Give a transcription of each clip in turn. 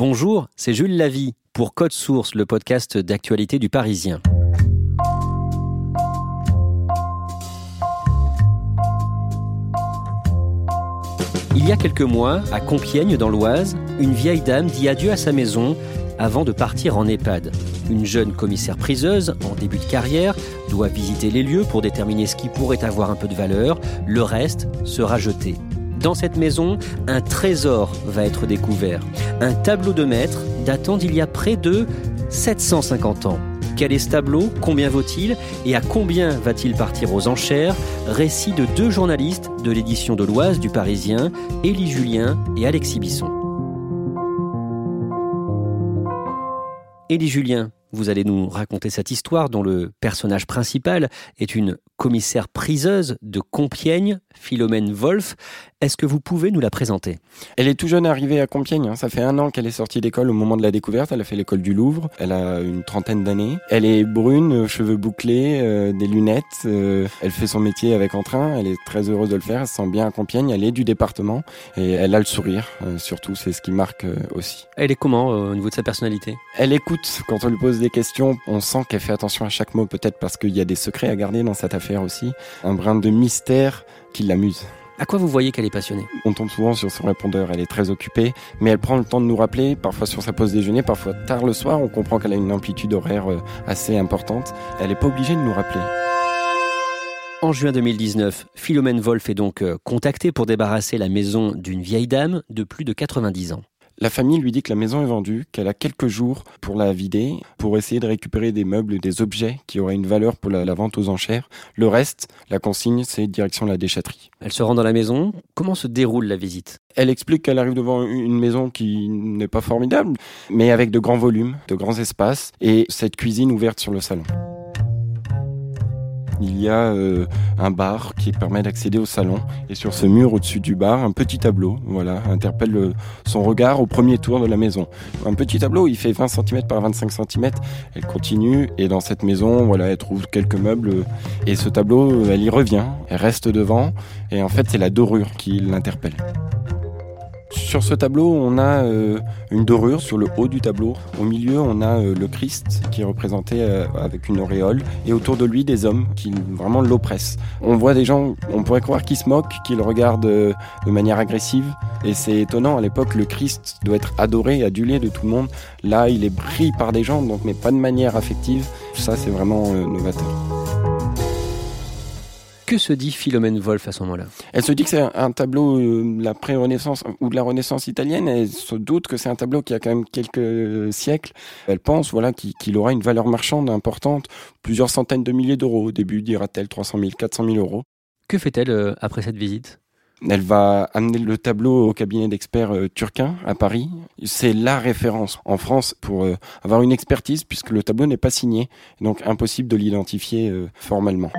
Bonjour, c'est Jules Lavie pour Code Source, le podcast d'actualité du Parisien. Il y a quelques mois, à Compiègne dans l'Oise, une vieille dame dit adieu à sa maison avant de partir en EHPAD. Une jeune commissaire priseuse, en début de carrière, doit visiter les lieux pour déterminer ce qui pourrait avoir un peu de valeur. Le reste sera jeté. Dans cette maison, un trésor va être découvert. Un tableau de maître datant d'il y a près de 750 ans. Quel est ce tableau? Combien vaut-il? Et à combien va-t-il partir aux enchères? Récit de deux journalistes de l'édition de l'Oise du Parisien, Élie Julien et Alexis Bisson. Élie Julien, vous allez nous raconter cette histoire dont le personnage principal est une commissaire priseuse de Compiègne, Philomène Wolf. Est-ce que vous pouvez nous la présenter? Elle est tout jeune arrivée à Compiègne. Hein. Ça fait un an qu'elle est sortie d'école au moment de la découverte. Elle a fait l'école du Louvre. Elle a une trentaine d'années. Elle est brune, cheveux bouclés, euh, des lunettes. Euh, elle fait son métier avec entrain. Elle est très heureuse de le faire. Elle se sent bien à Compiègne. Elle est du département et elle a le sourire. Euh, surtout, c'est ce qui marque aussi. Elle est comment au niveau de sa personnalité? Elle écoute quand on lui pose des questions. On sent qu'elle fait attention à chaque mot, peut-être parce qu'il y a des secrets à garder dans cette affaire aussi. Un brin de mystère qui l'amuse. À quoi vous voyez qu'elle est passionnée? On tombe souvent sur son répondeur, elle est très occupée, mais elle prend le temps de nous rappeler, parfois sur sa pause déjeuner, parfois tard le soir, on comprend qu'elle a une amplitude horaire euh, assez importante. Elle n'est pas obligée de nous rappeler. En juin 2019, Philomène Wolf est donc euh, contactée pour débarrasser la maison d'une vieille dame de plus de 90 ans. La famille lui dit que la maison est vendue, qu'elle a quelques jours pour la vider, pour essayer de récupérer des meubles, des objets qui auraient une valeur pour la, vente aux enchères. Le reste, la consigne, c'est direction la déchetterie. Elle se rend dans la maison. Comment se déroule la visite? Elle explique qu'elle arrive devant une maison qui n'est pas formidable, mais avec de grands volumes, de grands espaces et cette cuisine ouverte sur le salon il y a euh, un bar qui permet d'accéder au salon. Et sur ce mur au-dessus du bar, un petit tableau, voilà, interpelle euh, son regard au premier tour de la maison. Un petit tableau, il fait 20 cm par 25 cm. Elle continue et dans cette maison, voilà, elle trouve quelques meubles et ce tableau, elle y revient. Elle reste devant et en fait, c'est la dorure qui l'interpelle. Sur ce tableau, on a euh, une dorure sur le haut du tableau. Au milieu, on a euh, le Christ qui est représenté euh, avec une auréole et autour de lui des hommes qui vraiment l'oppressent. On voit des gens, on pourrait croire qu'ils se moquent, qu'ils regardent de manière agressive et c'est étonnant. À l'époque, le Christ doit être adoré, adulé de tout le monde. Là, il est pris par des gens, donc mais pas de manière affective. Ça, c'est vraiment novateur. Que se dit Philomène Wolf à ce moment-là? Elle se dit que c'est un, tableau euh, de la pré-Renaissance ou de la Renaissance italienne. Elle se doute que c'est un tableau qui a quand même quelques siècles. Elle pense voilà qu'il aura une valeur marchande importante, plusieurs centaines de milliers d'euros. Au début, dira-t-elle 300 000, 400 000 euros. Que fait-elle euh, après cette visite? Elle va amener le tableau au cabinet d'experts euh, turquin à Paris. C'est la référence en France pour avoir une expertise puisque le tableau n'est pas signé, donc impossible de l'identifier formellement.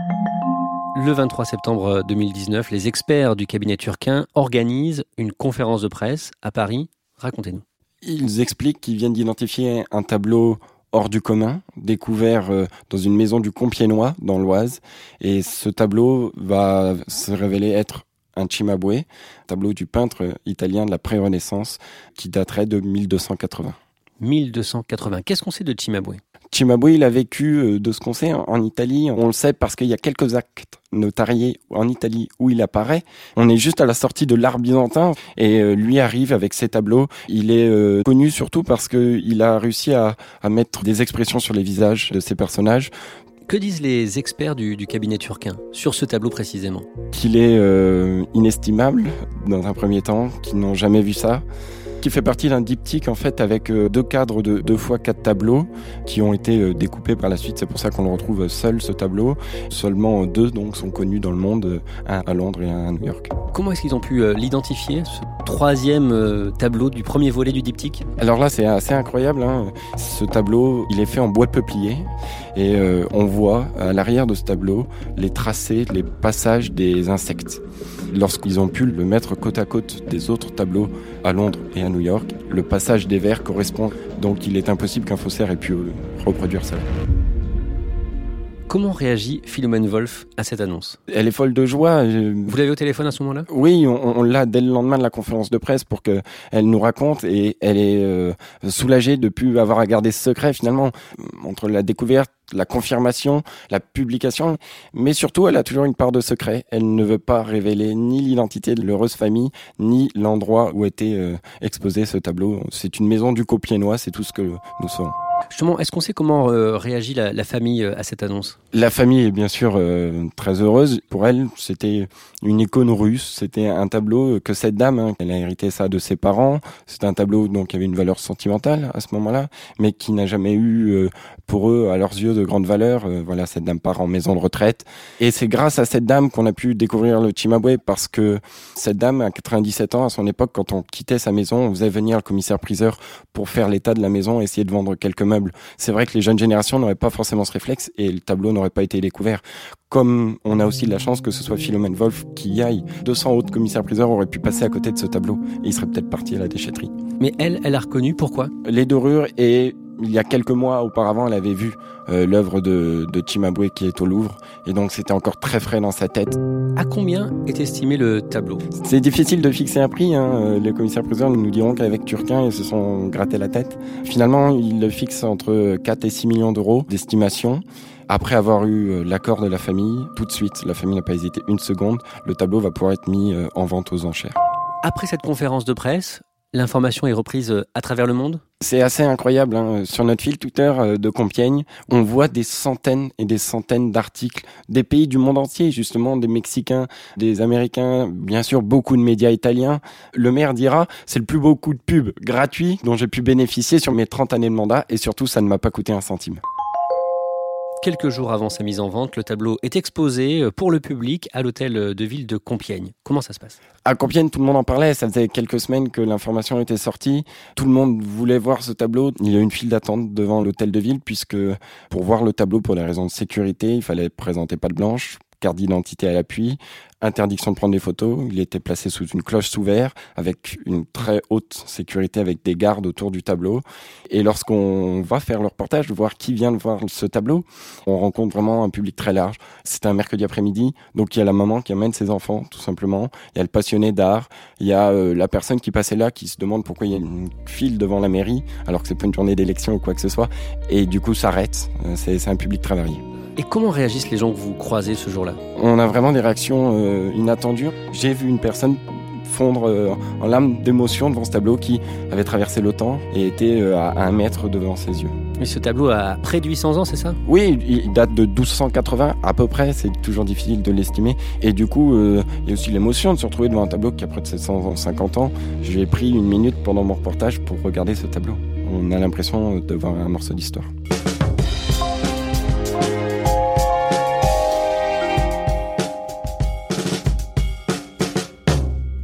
Le 23 septembre 2019, les experts du cabinet turquin organisent une conférence de presse à Paris. Racontez-nous. Ils expliquent qu'ils viennent d'identifier un tableau hors du commun, découvert euh, dans une maison du Compiègnois, dans l'Oise. Et ce tableau va se révéler être un Cimabue, tableau du peintre italien de la pré-Renaissance, qui daterait de 1280. 1280. Qu'est-ce qu'on sait de Cimabue? Cimabue, il a vécu, euh, de ce qu'on sait, en Italie. On le sait parce qu'il y a quelques actes notariés en Italie où il apparaît. On est juste à la sortie de l'art byzantin et euh, lui arrive avec ses tableaux. Il est euh, connu surtout parce qu'il a réussi à, mettre des expressions sur les visages de ses personnages. Que disent les experts du, cabinet turquin sur ce tableau précisément? Qu'il est inestimable dans un premier temps, qu'ils n'ont jamais vu ça qui fait partie d'un diptyque en fait avec euh, deux cadres de deux fois quatre tableaux qui ont été euh, découpés par la suite. C'est pour ça qu'on le retrouve seul ce tableau. Seulement deux donc sont connus dans le monde, un à Londres et un à New York. Comment est-ce qu'ils ont pu euh, l'identifier, ce troisième tableau du premier volet du diptyque? Alors là, c'est assez incroyable. Hein. Ce tableau, il est fait en bois de peuplier et on voit à l'arrière de ce tableau les tracés, les passages des insectes. Lorsqu'ils ont pu le mettre côte à côte des autres tableaux à Londres et à New York, le passage des vers correspond, donc il est impossible qu'un faussaire ait pu reproduire ça. Comment réagit Philomène Wolf à cette annonce? Elle est folle de joie. Vous l'avez au téléphone à ce moment-là? Oui, on, l'a dès le lendemain de la conférence de presse pour qu'elle nous raconte et elle est euh, soulagée de plus avoir à garder ce secret finalement entre la découverte la confirmation, la publication, mais surtout elle a toujours une part de secret. Elle ne veut pas révéler ni l'identité de l'heureuse famille, ni l'endroit où était euh, exposé ce tableau. C'est une maison du Copiénois, c'est tout ce que nous savons. Justement, est-ce qu'on sait comment euh, réagit la, famille euh, à cette annonce? La famille est bien sûr euh, très heureuse. Pour elle, c'était une icône russe. C'était un tableau que cette dame, hein, elle a hérité ça de ses parents. C'est un tableau donc qui avait une valeur sentimentale à ce moment-là, mais qui n'a jamais eu pour eux, à leurs yeux, de grande valeur. voilà, cette dame part en maison de retraite. Et c'est grâce à cette dame qu'on a pu découvrir le Chimabwe parce que cette dame, à 97 ans, à son époque, quand on quittait sa maison, on faisait venir le commissaire priseur pour faire l'état de la maison, essayer de vendre quelques C'est vrai que les jeunes générations n'auraient pas forcément ce réflexe et le tableau n'aurait pas été découvert. Comme on a aussi de la chance que ce soit Philomène Wolf qui y aille, 200 autres commissaires-priseurs auraient pu passer à côté de ce tableau et ils seraient peut-être partis à la déchetterie. Mais elle, elle a reconnu pourquoi? Les dorures et il y a quelques mois auparavant, elle avait vu euh, l'œuvre de, de Chimabwe qui est au Louvre, et donc c'était encore très frais dans sa tête. À combien est estimé le tableau? C'est difficile de fixer un prix. Hein. Euh, les commissaires-priseurs nous diront qu'avec Turquin, ils se sont grattés la tête. Finalement, ils le fixent entre 4 et 6 millions d'euros d'estimation. Après avoir eu euh, l'accord de la famille, tout de suite, la famille n'a pas hésité une seconde, le tableau va pouvoir être mis en vente aux enchères. Après cette conférence de presse, L'information est reprise euh, à travers le monde? C'est assez incroyable. Hein. Sur notre fil Twitter euh, de Compiègne, on voit des centaines et des centaines d'articles des pays du monde entier, justement, des Mexicains, des Américains, bien sûr beaucoup de médias italiens. Le maire dira, c'est le plus beau coup de pub gratuit dont j'ai pu bénéficier sur mes 30 années de mandat et surtout, ça ne m'a pas coûté un centime. Quelques jours avant sa mise en vente, le tableau est exposé euh, pour le public à l'hôtel de ville de Compiègne. Comment ça se passe? À Compiègne, tout le monde en parlait. Ça faisait quelques semaines que l'information était sortie. Tout le monde voulait voir ce tableau. Il y a une file d'attente devant l'hôtel de ville puisque pour voir le tableau, pour des raisons de sécurité, il fallait présenter patte blanche carte d'identité à l'appui, interdiction de prendre des photos. Il était placé sous une cloche sous verre avec une très haute sécurité avec des gardes autour du tableau. Et lorsqu'on va faire le reportage, voir qui vient de voir ce tableau, on rencontre vraiment un public très large. C'était un mercredi après-midi, donc il y a la maman qui amène ses enfants, tout simplement. Il y a le passionné d'art. Il y a euh, la personne qui passait là qui se demande pourquoi il y a une file devant la mairie alors que c'est pas une journée d'élection ou quoi que ce soit. Et du coup, s'arrête. Euh, c'est un public très varié. Et comment réagissent les gens que vous croisez ce jour-là? On a vraiment des réactions euh, inattendues. J'ai vu une personne fondre euh, en larmes d'émotion devant ce tableau qui avait traversé l'OTAN et était euh, à un mètre devant ses yeux. Et ce tableau a près de 800 ans, c'est ça? Oui, il date de 1280 à peu près, c'est toujours difficile de l'estimer. Et du coup, il y a aussi l'émotion de se retrouver devant un tableau qui a près de 750 ans. J'ai pris une minute pendant mon reportage pour regarder ce tableau. On a l'impression de voir un morceau d'histoire.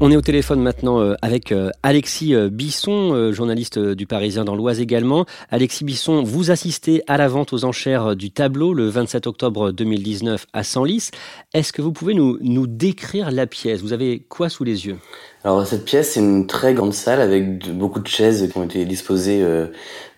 On est au téléphone maintenant euh, avec euh, Alexis euh, Bisson, journaliste du Parisien dans l'Oise également. Alexis Bisson, vous assistez à la vente aux enchères du tableau le 27 octobre 2019 à Senlis. Est-ce que vous pouvez nous, nous décrire la pièce? Vous avez quoi sous les yeux? Alors cette pièce, c'est une très grande salle avec beaucoup de chaises qui ont été disposées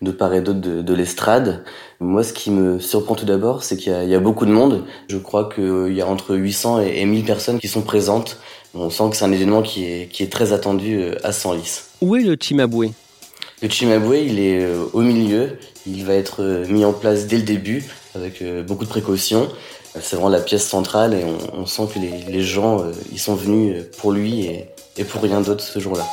de part et d'autre de, l'estrade. Moi, ce qui me surprend tout d'abord, c'est qu'il y, a beaucoup de monde. Je crois qu'il y a entre 800 et 1000 personnes qui sont présentes. On sent que c'est un événement qui est, qui est très attendu euh, à Senlis. Où est le Chimabwe Le Chimabwe, il est euh, au milieu. Il va être euh, mis en place dès le début, avec beaucoup de précautions. C'est vraiment la pièce centrale et on, sent que les, gens ils sont venus pour lui et, et pour rien d'autre ce jour-là.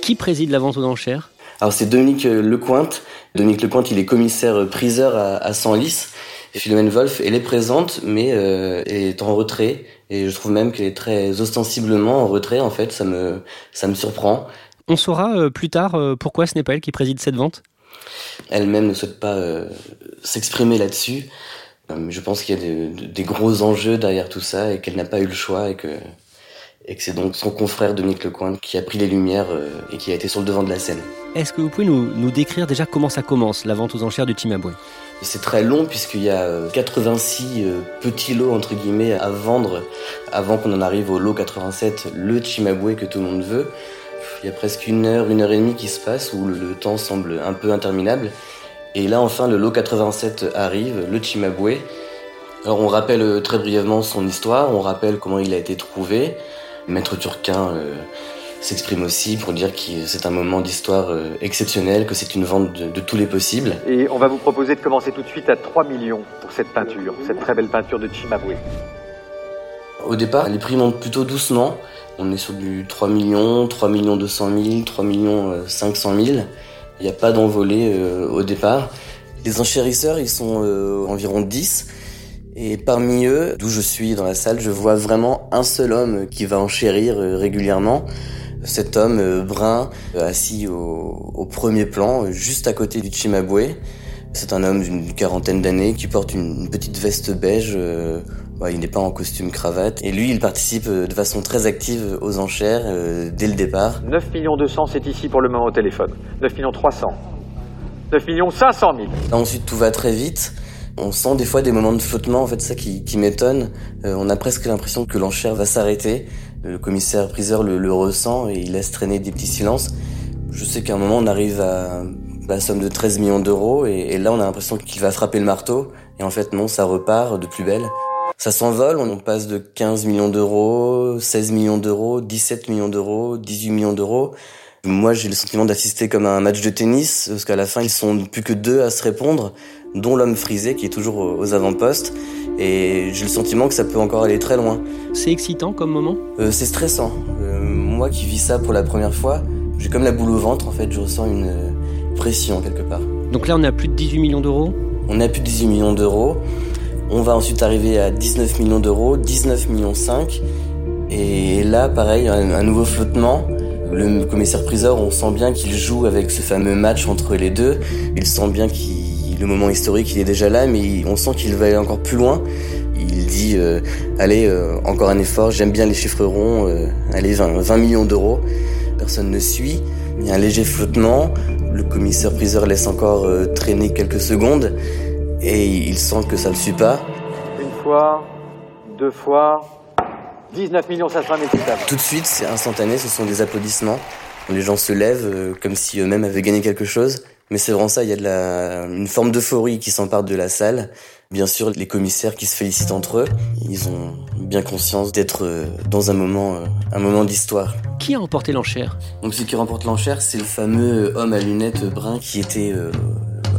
Qui préside la vente aux enchères? Alors c'est Dominique Lecointe. Dominique Lecointe, il est commissaire priseur à, à Senlis. Philomène Wolf, elle est présente, mais elle est en retrait. Et je trouve même qu'elle est très ostensiblement en retrait, en fait, ça me, ça me surprend. On saura euh, plus tard euh, pourquoi ce n'est pas elle qui préside cette vente? Elle-même ne souhaite pas euh, s'exprimer là-dessus. je pense qu'il y a des, gros enjeux derrière tout ça et qu'elle n'a pas eu le choix et que, et que c'est donc son confrère Dominique Lecointe qui a pris les lumières et qui a été sur le devant de la scène. Est-ce que vous pouvez nous, nous décrire déjà comment ça commence, la vente aux enchères du Timabwe c'est très long puisqu'il y a 86 euh, euh, petits lots entre guillemets à vendre avant qu'on en arrive au lot 87, le Chimabwe que tout le monde veut. Il y a presque une heure, une heure et demie qui se passe où le, temps semble un peu interminable. Et là enfin le lot 87 arrive, le Chimabwe. Alors on rappelle très brièvement son histoire, on rappelle comment il a été trouvé. Maître Turquin s'exprime aussi pour dire que c'est un moment d'histoire euh, exceptionnel, que c'est une vente de, tous les possibles. Et on va vous proposer de commencer tout de suite à 3 millions pour cette peinture, cette très belle peinture de Chimabwe. Au départ, les prix montent plutôt doucement. On est sur du 3 millions, 3 millions 200 000, 3 millions 500 000. Il n'y a pas d'envolée euh, au départ. Les enchérisseurs, ils sont euh, environ 10. Et parmi eux, d'où je suis dans la salle, je vois vraiment un seul homme qui va enchérir régulièrement. Cet homme euh, brun, euh, assis au, premier plan, juste à côté du Chimabwe. C'est un homme d'une quarantaine d'années qui porte une, petite veste beige. Euh, il n'est pas en costume cravate. Et lui, il participe de façon très active aux enchères dès le départ. 9 millions 200, c'est ici pour le moment au téléphone. 9 millions 300. 9 millions 500 000. Ensuite, tout va très vite. On sent des fois des moments de flottement, en fait, ça qui, qui m'étonne. on a presque l'impression que l'enchère va s'arrêter. Le commissaire priseur le, ressent et il laisse traîner des petits silences. Je sais qu'à un moment on arrive à la somme de 13 millions d'euros et, là on a l'impression qu'il va frapper le marteau et en fait non, ça repart de plus belle. Ça s'envole, on passe de 15 millions d'euros, 16 millions d'euros, 17 millions d'euros, 18 millions d'euros. Moi, j'ai le sentiment d'assister comme à un match de tennis, parce qu'à la fin, ils sont plus que deux à se répondre, dont l'homme frisé qui est toujours aux avant-postes. Et j'ai le sentiment que ça peut encore aller très loin. C'est excitant comme moment? Euh, C'est stressant. Euh, moi qui vis ça pour la première fois, j'ai comme la boule au ventre en fait, je ressens une pression quelque part. Donc là on a plus de 18 millions d'euros? On a plus de 18 millions d'euros. On va ensuite arriver à 19 millions d'euros, 19 millions 5. Et là pareil, un, nouveau flottement. Le commissaire priseur, on sent bien qu'il joue avec ce fameux match entre les deux. Il sent bien qu'il le moment historique, il est déjà là, mais on sent qu'il va aller encore plus loin. Il dit euh, allez, euh, encore un effort, j'aime bien les chiffres ronds, euh, allez, 20, millions d'euros. Personne ne suit. Il y a un léger flottement. Le commissaire-priseur laisse encore traîner quelques secondes et il sent que ça ne le suit pas. Une fois, deux fois, 19 millions 500 000 Tout de suite, c'est instantané, ce sont des applaudissements. Les gens se lèvent comme si eux-mêmes avaient gagné quelque chose. Mais c'est vraiment ça, il y a de la, une forme d'euphorie qui s'empare de la salle. Bien sûr, les commissaires qui se félicitent entre eux, ils ont bien conscience d'être euh, dans un moment, euh, un moment d'histoire. Qui a remporté l'enchère? Donc celui qui remporte l'enchère, c'est le fameux homme à lunettes brun qui était euh,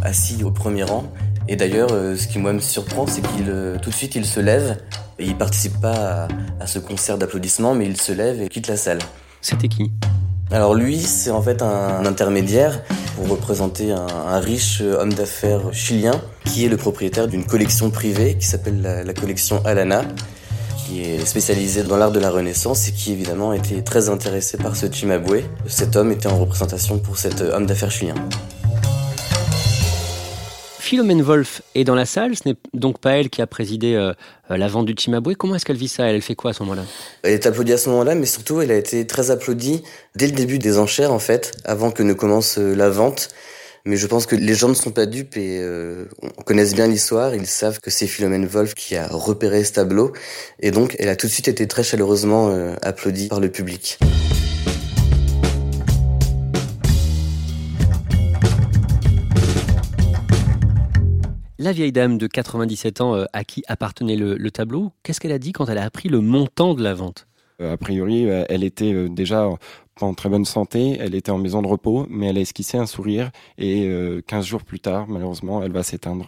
assis au premier rang. Et d'ailleurs, ce qui moi me surprend, c'est qu'il tout de suite il se lève. Et il participe pas à ce concert d'applaudissements, mais il se lève et quitte la salle. C'était qui? Alors lui, c'est en fait un intermédiaire pour représenter un, riche homme d'affaires chilien qui est le propriétaire d'une collection privée qui s'appelle la, collection Alana qui est spécialisée dans l'art de la Renaissance et qui évidemment était très intéressé par ce Chimabwe. Cet homme était en représentation pour cet homme d'affaires chilien. Philomène Wolf est dans la salle, ce n'est donc pas elle qui a présidé euh, euh, la vente du Chimabwe. Comment est-ce qu'elle vit ça? Elle fait quoi à ce moment-là? Elle est applaudie à ce moment-là, mais surtout elle a été très applaudie dès le début des enchères en fait, avant que ne commence euh, la vente. Mais je pense que les gens ne sont pas dupes et connaissent bien l'histoire. Ils savent que c'est Philomène Wolf qui a repéré ce tableau. Et donc, elle a tout de suite été très chaleureusement applaudie par le public. La vieille dame de 97 ans euh, à qui appartenait le, tableau, qu'est-ce qu'elle a dit quand elle a appris le montant de la vente? Euh, A priori, euh, elle était déjà pas en très bonne santé, elle était en maison de repos, mais elle a esquissé un sourire et 15 jours plus tard, malheureusement, elle va s'éteindre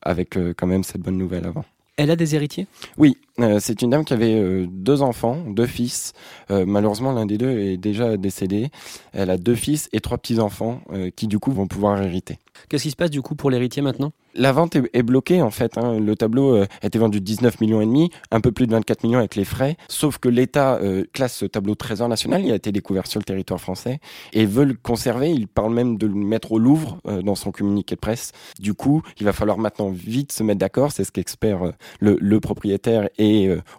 avec quand même cette bonne nouvelle avant. Elle a des héritiers? Oui, c'est une dame qui avait deux enfants, deux fils. malheureusement, l'un des deux est déjà décédé. Elle a deux fils et trois petits-enfants qui, du coup, vont pouvoir hériter. Qu'est-ce qui se passe, du coup, pour l'héritier maintenant? La vente est, bloquée en fait. Hein. Le tableau a euh, été vendu 19 millions et demi, un peu plus de 24 millions avec les frais. Sauf que l'État euh, classe ce tableau trésor national. Il a été découvert sur le territoire français et veut le conserver. Il parle même de le mettre au Louvre euh, dans son communiqué de presse. Du coup, il va falloir maintenant vite se mettre d'accord. C'est ce qu'espère le, propriétaire et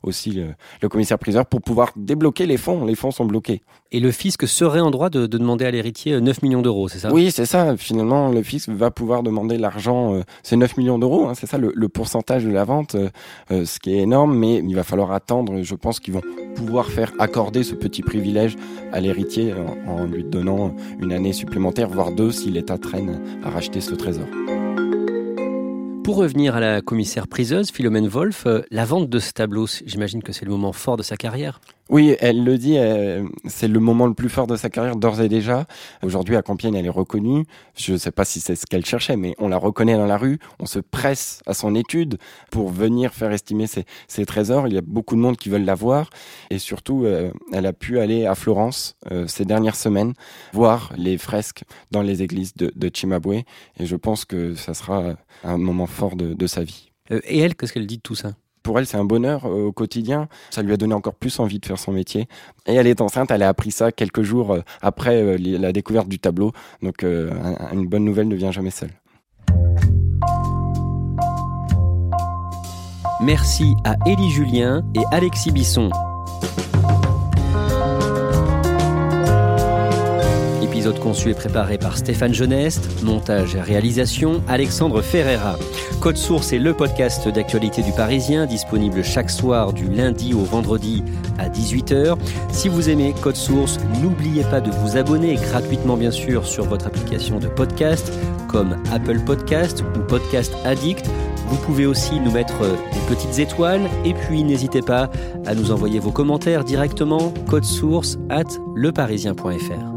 aussi le commissaire priseur pour pouvoir débloquer les fonds. Les fonds sont bloqués. Et le fisc serait en droit de, demander à l'héritier 9 millions d'euros, c'est ça? Oui, c'est ça. Finalement, le fisc va pouvoir demander l'argent c'est 9 millions d'euros, hein, c'est ça le, pourcentage de la vente, euh, euh, ce qui est énorme, mais il va falloir attendre, je pense qu'ils vont pouvoir faire accorder ce petit privilège à l'héritier en, lui donnant une année supplémentaire, voire deux, si l'État traîne à racheter ce trésor. Pour revenir à la commissaire priseuse, Philomène Wolf, euh, la vente de ce tableau, j'imagine que c'est le moment fort de sa carrière. Oui, elle le dit, euh, c'est le moment le plus fort de sa carrière d'ores et déjà. Aujourd'hui, à Compiègne, elle est reconnue. Je ne sais pas si c'est ce qu'elle cherchait, mais on la reconnaît dans la rue. On se presse à son étude pour venir faire estimer ses, trésors. Il y a beaucoup de monde qui veulent la voir. Et surtout, euh, elle a pu aller à Florence ces dernières semaines, voir les fresques dans les églises de, de. Et je pense que ça sera un moment fort de, sa vie. Euh, et elle, qu'est-ce qu'elle dit de tout ça? Pour elle, c'est un bonheur euh, au quotidien. Ça lui a donné encore plus envie de faire son métier. Et elle est enceinte, elle a appris ça quelques jours euh, après la découverte du tableau. Donc, une bonne nouvelle ne vient jamais seule. Merci à Élie Julien et Alexis Bisson. Conçu et préparé par Stéphane Geneste, montage et réalisation Alexandre Ferreira. Code Source est le podcast d'actualité du Parisien, disponible chaque soir du lundi au vendredi à 18h. Si vous aimez Code Source, n'oubliez pas de vous abonner gratuitement bien sûr sur votre application de podcast comme Apple Podcast ou Podcast Addict. Vous pouvez aussi nous mettre des petites étoiles et puis n'hésitez pas à nous envoyer vos commentaires directement code source at leparisien.fr.